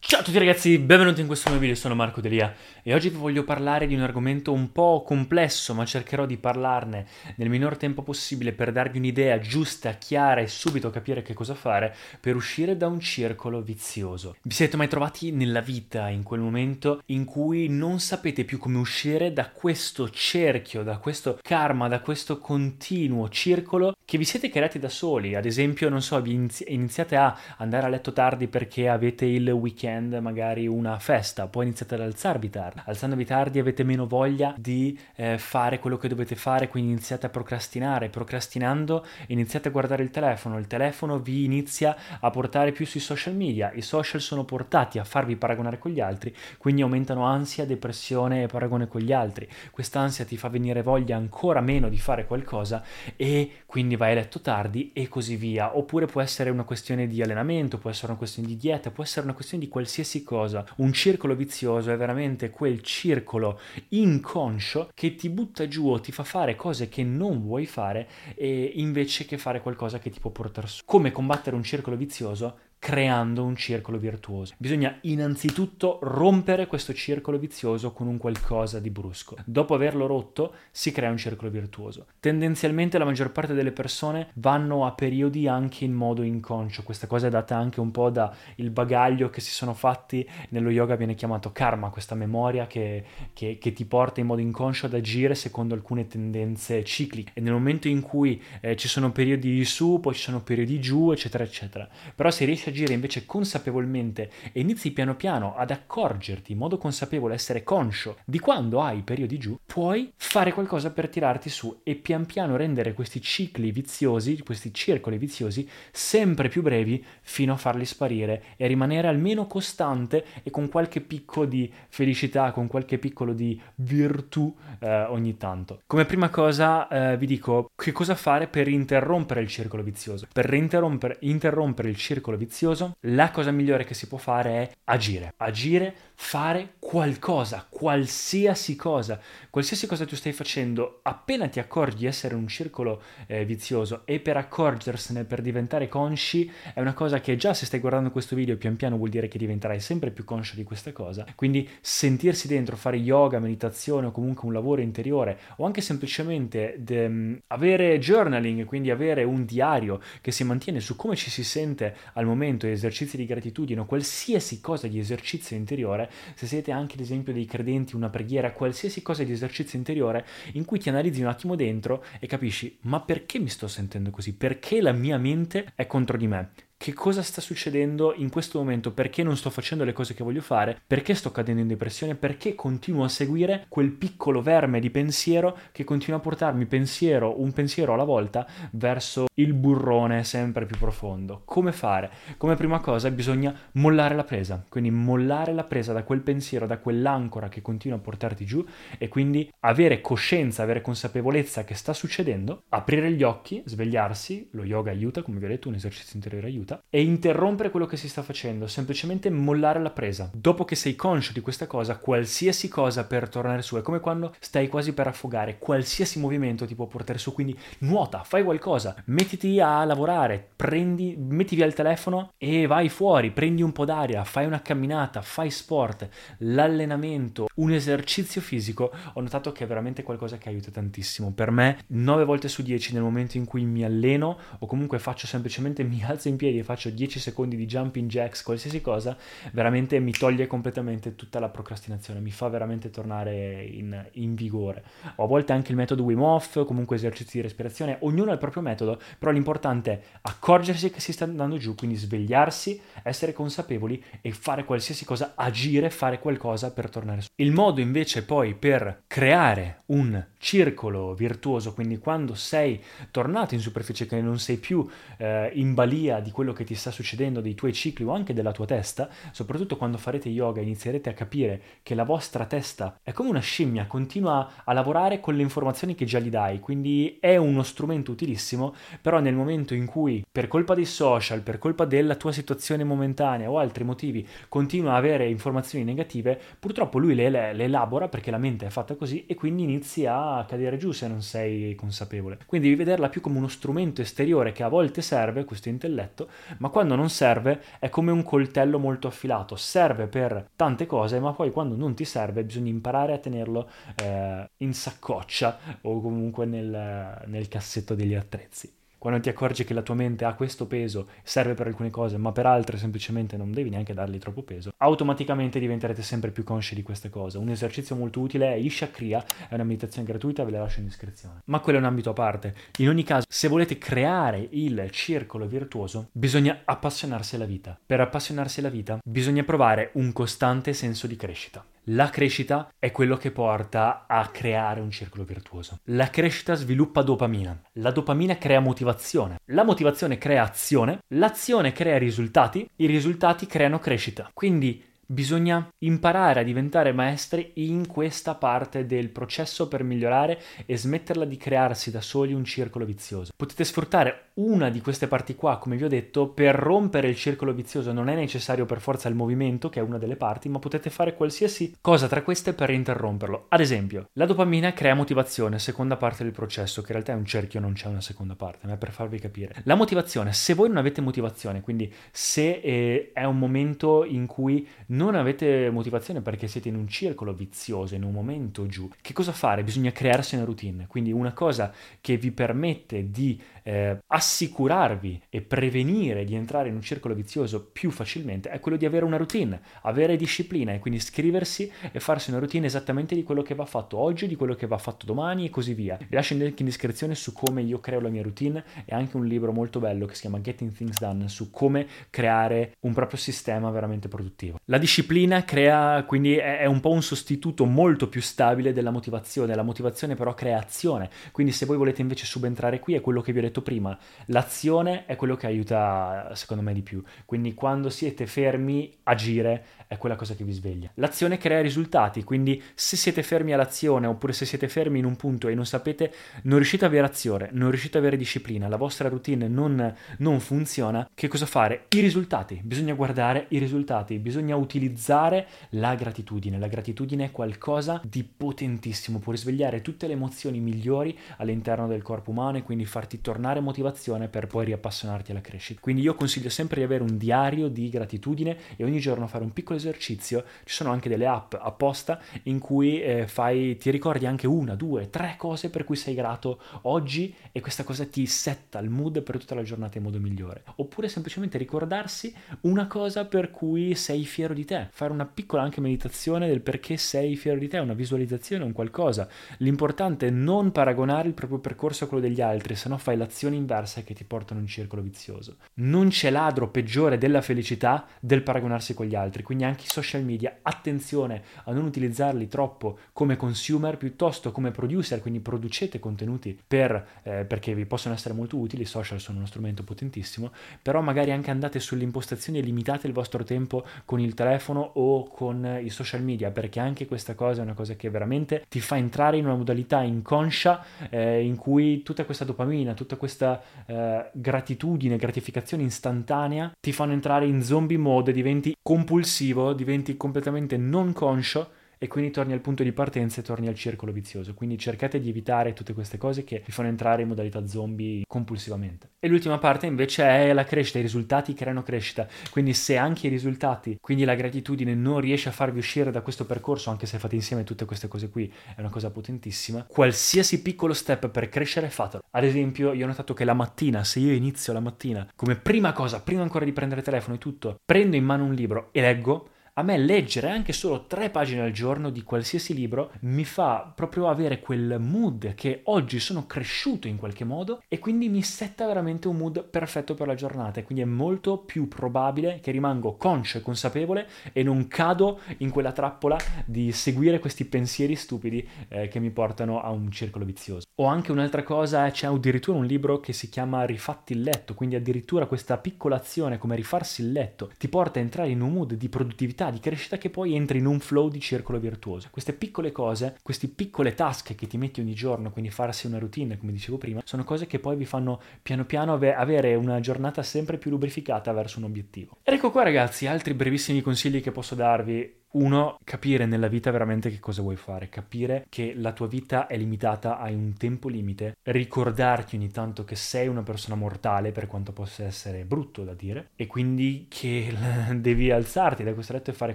Ciao a tutti ragazzi, benvenuti in questo nuovo video, sono Marco Delia e oggi vi voglio parlare di un argomento un po' complesso ma cercherò di parlarne nel minor tempo possibile per darvi un'idea giusta, chiara e subito capire che cosa fare per uscire da un circolo vizioso. Vi siete mai trovati nella vita in quel momento in cui non sapete più come uscire da questo cerchio, da questo karma, da questo continuo circolo che vi siete creati da soli? Ad esempio, non so, vi iniziate a andare a letto tardi perché avete il weekend weekend, magari una festa, poi iniziate ad alzarvi tardi. Alzandovi tardi avete meno voglia di eh, fare quello che dovete fare, quindi iniziate a procrastinare. Procrastinando iniziate a guardare il telefono, il telefono vi inizia a portare più sui social media, i social sono portati a farvi paragonare con gli altri, quindi aumentano ansia, depressione e paragone con gli altri. Quest'ansia ti fa venire voglia ancora meno di fare qualcosa e quindi vai a letto tardi e così via. Oppure può essere una questione di allenamento, può essere una questione di dieta, può essere una questione di qualsiasi cosa. Un circolo vizioso è veramente quel circolo inconscio che ti butta giù o ti fa fare cose che non vuoi fare invece che fare qualcosa che ti può portare su. Come combattere un circolo vizioso? Creando un circolo virtuoso. Bisogna innanzitutto rompere questo circolo vizioso con un qualcosa di brusco. Dopo averlo rotto si crea un circolo virtuoso. Tendenzialmente la maggior parte delle persone vanno a periodi anche in modo inconscio. Questa cosa è data anche un po' dal bagaglio che si sono fatti nello yoga viene chiamato karma, questa memoria che, che, che, ti porta in modo inconscio ad agire secondo alcune tendenze cicliche. E nel momento in cui eh, ci sono periodi su, poi ci sono periodi giù, eccetera, eccetera. Però se riesci agire invece consapevolmente e inizi piano piano ad accorgerti in modo consapevole, essere conscio di quando hai periodi giù, puoi fare qualcosa per tirarti su e pian piano rendere questi cicli viziosi, questi circoli viziosi, sempre più brevi fino a farli sparire e rimanere almeno costante e con qualche picco di felicità, con qualche piccolo di virtù eh, ogni tanto. Come prima cosa eh, vi dico che cosa fare per interrompere il circolo vizioso. Per interrompere il circolo vizioso vizioso, la cosa migliore che si può fare è agire. Agire, fare qualcosa, qualsiasi cosa. Qualsiasi cosa tu stai facendo, appena ti accorgi di essere un circolo eh, vizioso e per accorgersene, per diventare consci, è una cosa che già se stai guardando questo video pian piano vuol dire che diventerai sempre più conscio di questa cosa. Quindi sentirsi dentro, fare yoga, meditazione o comunque un lavoro interiore o anche semplicemente de, avere journaling, quindi avere un diario che si mantiene su come ci si sente al momento movimento, esercizi di gratitudine o qualsiasi cosa di esercizio interiore, se siete anche ad esempio dei credenti, una preghiera, qualsiasi cosa di esercizio interiore in cui ti analizzi un attimo dentro e capisci ma perché mi sto sentendo così? Perché la mia mente è contro di me? Che cosa sta succedendo in questo momento, perché non sto facendo le cose che voglio fare, perché sto cadendo in depressione, perché continuo a seguire quel piccolo verme di pensiero che continua a portarmi pensiero, un pensiero alla volta verso il burrone sempre più profondo. Come fare? Come prima cosa bisogna mollare la presa, quindi mollare la presa da quel pensiero, da quell'ancora che continua a portarti giù e quindi avere coscienza, avere consapevolezza che sta succedendo, aprire gli occhi, svegliarsi, lo yoga aiuta, come vi ho detto, un esercizio interiore aiuta aiuta, e interrompere quello che si sta facendo, semplicemente mollare la presa. Dopo che sei conscio di questa cosa, qualsiasi cosa per tornare su, è come quando stai quasi per affogare, qualsiasi movimento ti può portare su, quindi nuota, fai qualcosa, mettiti a lavorare, prendi, metti via il telefono e vai fuori, prendi un po' d'aria, fai una camminata, fai sport, l'allenamento, un esercizio fisico, ho notato che è veramente qualcosa che aiuta tantissimo. Per me, 9 volte su 10 nel momento in cui mi alleno o comunque faccio semplicemente mi alzo in piedi e faccio 10 secondi di jumping jacks, qualsiasi cosa, veramente mi toglie completamente tutta la procrastinazione, mi fa veramente tornare in, in vigore. Ho a volte anche il metodo Wim Hof, comunque esercizi di respirazione, ognuno ha il proprio metodo, però l'importante è accorgersi che si sta andando giù, quindi svegliarsi, essere consapevoli e fare qualsiasi cosa, agire, fare qualcosa per tornare su. Il modo invece poi per creare un circolo virtuoso, quindi quando sei tornato in superficie, che non sei più eh, in balia di quello che ti sta succedendo, dei tuoi cicli o anche della tua testa, soprattutto quando farete yoga inizierete a capire che la vostra testa è come una scimmia, continua a lavorare con le informazioni che già gli dai, quindi è uno strumento utilissimo, però nel momento in cui per colpa dei social, per colpa della tua situazione momentanea o altri motivi continua a avere informazioni negative, purtroppo lui le, le, le elabora perché la mente è fatta così e quindi inizi a cadere giù se non sei consapevole. Quindi devi vederla più come uno strumento esteriore che a volte serve, questo intelletto, ma quando non serve è come un coltello molto affilato, serve per tante cose, ma poi quando non ti serve bisogna imparare a tenerlo eh, in saccoccia o comunque nel, nel cassetto degli attrezzi. Quando ti accorgi che la tua mente ha questo peso, serve per alcune cose, ma per altre semplicemente non devi neanche dargli troppo peso, automaticamente diventerete sempre più consci di queste cose. Un esercizio molto utile è Isha Kriya, è una meditazione gratuita, ve la lascio in descrizione. Ma quello è un ambito a parte. In ogni caso, se volete creare il circolo virtuoso, bisogna appassionarsi alla vita. Per appassionarsi alla vita, bisogna provare un costante senso di crescita. La crescita è quello che porta a creare un circolo virtuoso. La crescita sviluppa dopamina. La dopamina crea motivazione. La motivazione crea azione. L'azione crea risultati. I risultati creano crescita. Quindi Bisogna imparare a diventare maestri in questa parte del processo per migliorare e smetterla di crearsi da soli un circolo vizioso. Potete sfruttare una di queste parti qua, come vi ho detto, per rompere il circolo vizioso. Non è necessario per forza il movimento, che è una delle parti, ma potete fare qualsiasi cosa tra queste per interromperlo. Ad esempio, la dopamina crea motivazione, seconda parte del processo, che in realtà è un cerchio, non c'è una seconda parte, ma è per farvi capire. La motivazione, se voi non avete motivazione, quindi se eh, è un momento in cui non avete motivazione perché siete in un circolo vizioso, in un momento giù, che cosa fare? Bisogna crearsi una routine, quindi una cosa che vi permette di eh, assicurarvi e prevenire di entrare in un circolo vizioso più facilmente è quello di avere una routine, avere disciplina e quindi scriversi e farsi una routine esattamente di quello che va fatto oggi, di quello che va fatto domani e così via. Vi lascio in descrizione su come io creo la mia routine e anche un libro molto bello che si chiama Getting Things Done su come creare un proprio sistema veramente produttivo. La disciplina crea quindi è un po' un sostituto molto più stabile della motivazione, la motivazione però crea azione, quindi se voi volete invece subentrare qui è quello che vi ho detto prima, l'azione è quello che aiuta secondo me di più, quindi quando siete fermi agire è quella cosa che vi sveglia. L'azione crea risultati, quindi se siete fermi all'azione oppure se siete fermi in un punto e non sapete, non riuscite ad avere azione, non riuscite ad avere disciplina, la vostra routine non, non funziona, che cosa fare? I risultati, bisogna guardare i risultati, bisogna utilizzare la gratitudine. La gratitudine è qualcosa di potentissimo, può risvegliare tutte le emozioni migliori all'interno del corpo umano e quindi farti tornare motivazione per poi riappassionarti alla crescita. Quindi io consiglio sempre di avere un diario di gratitudine e ogni giorno fare un piccolo esercizio, ci sono anche delle app apposta in cui eh, fai, ti ricordi anche una, due, tre cose per cui sei grato oggi e questa cosa ti setta il mood per tutta la giornata in modo migliore. Oppure semplicemente ricordarsi una cosa per cui sei fiero di te, fare una piccola anche meditazione del perché sei fiero di te, una visualizzazione, un qualcosa. L'importante è non paragonare il proprio percorso a quello degli altri, se no fai l'azione inversa che ti porta in un circolo vizioso. Non c'è ladro peggiore della felicità del paragonarsi con gli altri, quindi anche i social media, attenzione a non utilizzarli troppo come consumer piuttosto come producer, quindi producete contenuti per, eh, perché vi possono essere molto utili, i social sono uno strumento potentissimo, però magari anche andate sulle impostazioni e limitate il vostro tempo con il telefono o con i social media, perché anche questa cosa è una cosa che veramente ti fa entrare in una modalità inconscia eh, in cui tutta questa dopamina, tutta questa eh, gratitudine, gratificazione istantanea ti fanno entrare in zombie mode, diventi compulsivo ossessivo diventi completamente non conscio e quindi torni al punto di partenza e torni al circolo vizioso. Quindi cercate di evitare tutte queste cose che vi fanno entrare in modalità zombie compulsivamente. E l'ultima parte invece è la crescita, i risultati creano crescita. Quindi se anche i risultati, quindi la gratitudine non riesce a farvi uscire da questo percorso, anche se fate insieme tutte queste cose qui, è una cosa potentissima, qualsiasi piccolo step per crescere fatelo. Ad esempio, io ho notato che la mattina, se io inizio la mattina, come prima cosa, prima ancora di prendere telefono e tutto, prendo in mano un libro e leggo, A me leggere anche solo tre pagine al giorno di qualsiasi libro mi fa proprio avere quel mood che oggi sono cresciuto in qualche modo e quindi mi setta veramente un mood perfetto per la giornata e quindi è molto più probabile che rimango conscio e consapevole e non cado in quella trappola di seguire questi pensieri stupidi eh, che mi portano a un circolo vizioso. O anche un'altra cosa, c'è addirittura un libro che si chiama Rifatti il letto, quindi addirittura questa piccola azione come rifarsi il letto ti porta a entrare in un mood di produttività, di crescita che poi entri in un flow di circolo virtuoso. Queste piccole cose, queste piccole task che ti metti ogni giorno, quindi farsi una routine, come dicevo prima, sono cose che poi vi fanno piano piano avere una giornata sempre più lubrificata verso un obiettivo. Ed ecco qua ragazzi, altri brevissimi consigli che posso darvi uno, capire nella vita veramente che cosa vuoi fare, capire che la tua vita è limitata a un tempo limite, ricordarti ogni tanto che sei una persona mortale, per quanto possa essere brutto da dire, e quindi che devi alzarti da questo letto e fare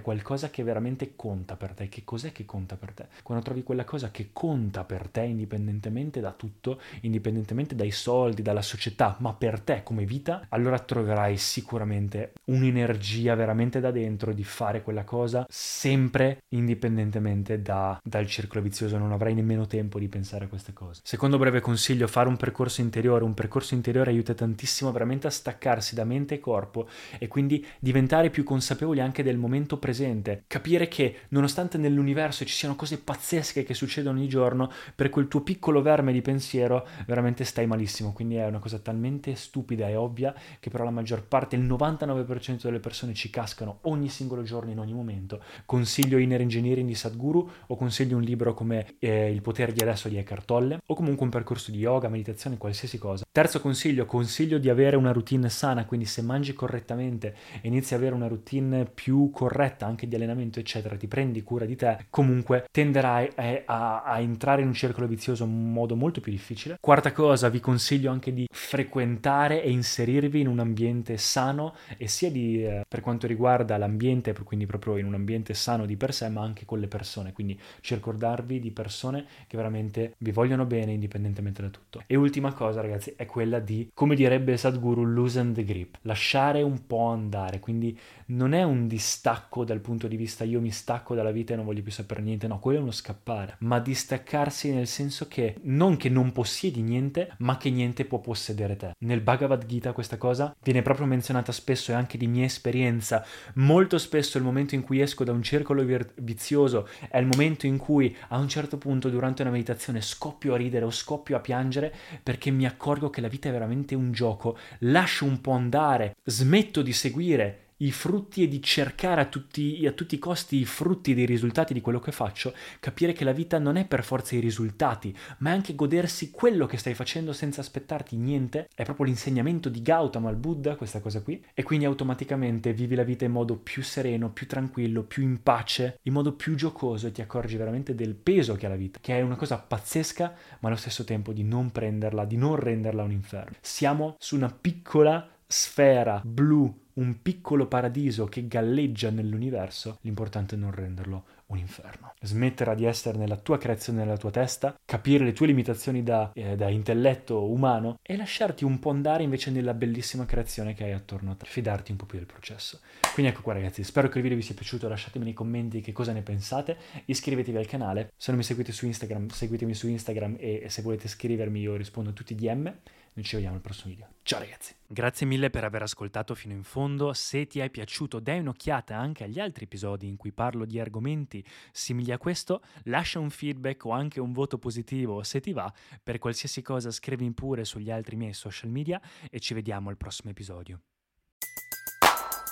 qualcosa che veramente conta per te. Che cos'è che conta per te? Quando trovi quella cosa che conta per te, indipendentemente da tutto, indipendentemente dai soldi, dalla società, ma per te come vita, allora troverai sicuramente un'energia veramente da dentro di fare quella cosa sempre indipendentemente da, dal circolo vizioso, non avrai nemmeno tempo di pensare a queste cose. Secondo breve consiglio, fare un percorso interiore, un percorso interiore aiuta tantissimo veramente a staccarsi da mente e corpo e quindi diventare più consapevoli anche del momento presente, capire che nonostante nell'universo ci siano cose pazzesche che succedono ogni giorno, per quel tuo piccolo verme di pensiero veramente stai malissimo, quindi è una cosa talmente stupida e ovvia che però la maggior parte, il 99% delle persone ci cascano ogni singolo giorno in ogni momento consiglio Inner Engineering di Sadhguru o consiglio un libro come eh, Il potere di adesso di Eckhart Tolle o comunque un percorso di yoga, meditazione, qualsiasi cosa. Terzo consiglio, consiglio di avere una routine sana, quindi se mangi correttamente e inizi ad avere una routine più corretta anche di allenamento eccetera, ti prendi cura di te, comunque tenderai a, eh, a, a entrare in un circolo vizioso in modo molto più difficile. Quarta cosa, vi consiglio anche di frequentare e inserirvi in un ambiente sano e sia di, eh, per quanto riguarda l'ambiente, quindi proprio in un ambiente ambiente sano di per sé, ma anche con le persone. Quindi circondarvi di persone che veramente vi vogliono bene indipendentemente da tutto. E ultima cosa, ragazzi, è quella di, come direbbe Sadhguru, loosen the grip, lasciare un po' andare. Quindi non è un distacco dal punto di vista io mi stacco dalla vita e non voglio più sapere niente, no, quello è uno scappare, ma distaccarsi nel senso che non che non possiedi niente, ma che niente può possedere te. Nel Bhagavad Gita questa cosa viene proprio menzionata spesso e anche di mia esperienza. Molto spesso il momento in cui esco da un circolo vizioso è il momento in cui a un certo punto durante una meditazione scoppio a ridere o scoppio a piangere perché mi accorgo che la vita è veramente un gioco, lascio un po' andare, smetto di seguire i frutti e di cercare a tutti, a tutti, i costi i frutti dei risultati di quello che faccio, capire che la vita non è per forza i risultati, ma è anche godersi quello che stai facendo senza aspettarti niente, è proprio l'insegnamento di Gautama al Buddha, questa cosa qui, e quindi automaticamente vivi la vita in modo più sereno, più tranquillo, più in pace, in modo più giocoso e ti accorgi veramente del peso che ha la vita, che è una cosa pazzesca, ma allo stesso tempo di non prenderla, di non renderla un inferno. Siamo su una piccola sfera blu un piccolo paradiso che galleggia nell'universo, l'importante è non renderlo un inferno. Smetterà di essere nella tua creazione, nella tua testa, capire le tue limitazioni da, eh, da, intelletto umano e lasciarti un po' andare invece nella bellissima creazione che hai attorno a te, fidarti un po' più del processo. Quindi ecco qua ragazzi, spero che il video vi sia piaciuto, lasciatemi nei commenti che cosa ne pensate, iscrivetevi al canale, se non mi seguite su Instagram, seguitemi su Instagram e se volete scrivermi io rispondo a tutti i DM. Noi ci vediamo al prossimo video. Ciao ragazzi! Grazie mille per aver ascoltato fino in fondo. Se ti è piaciuto, dai un'occhiata anche agli altri episodi in cui parlo di argomenti simili a questo. Lascia un feedback o anche un voto positivo se ti va. Per qualsiasi cosa scrivi pure sugli altri miei social media e ci vediamo al prossimo episodio.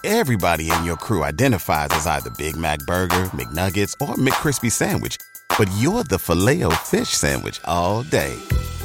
Everybody in your crew identifies as either Big Mac Burger, McNuggets or McCrispy Sandwich. But you're the filet fish Sandwich all day.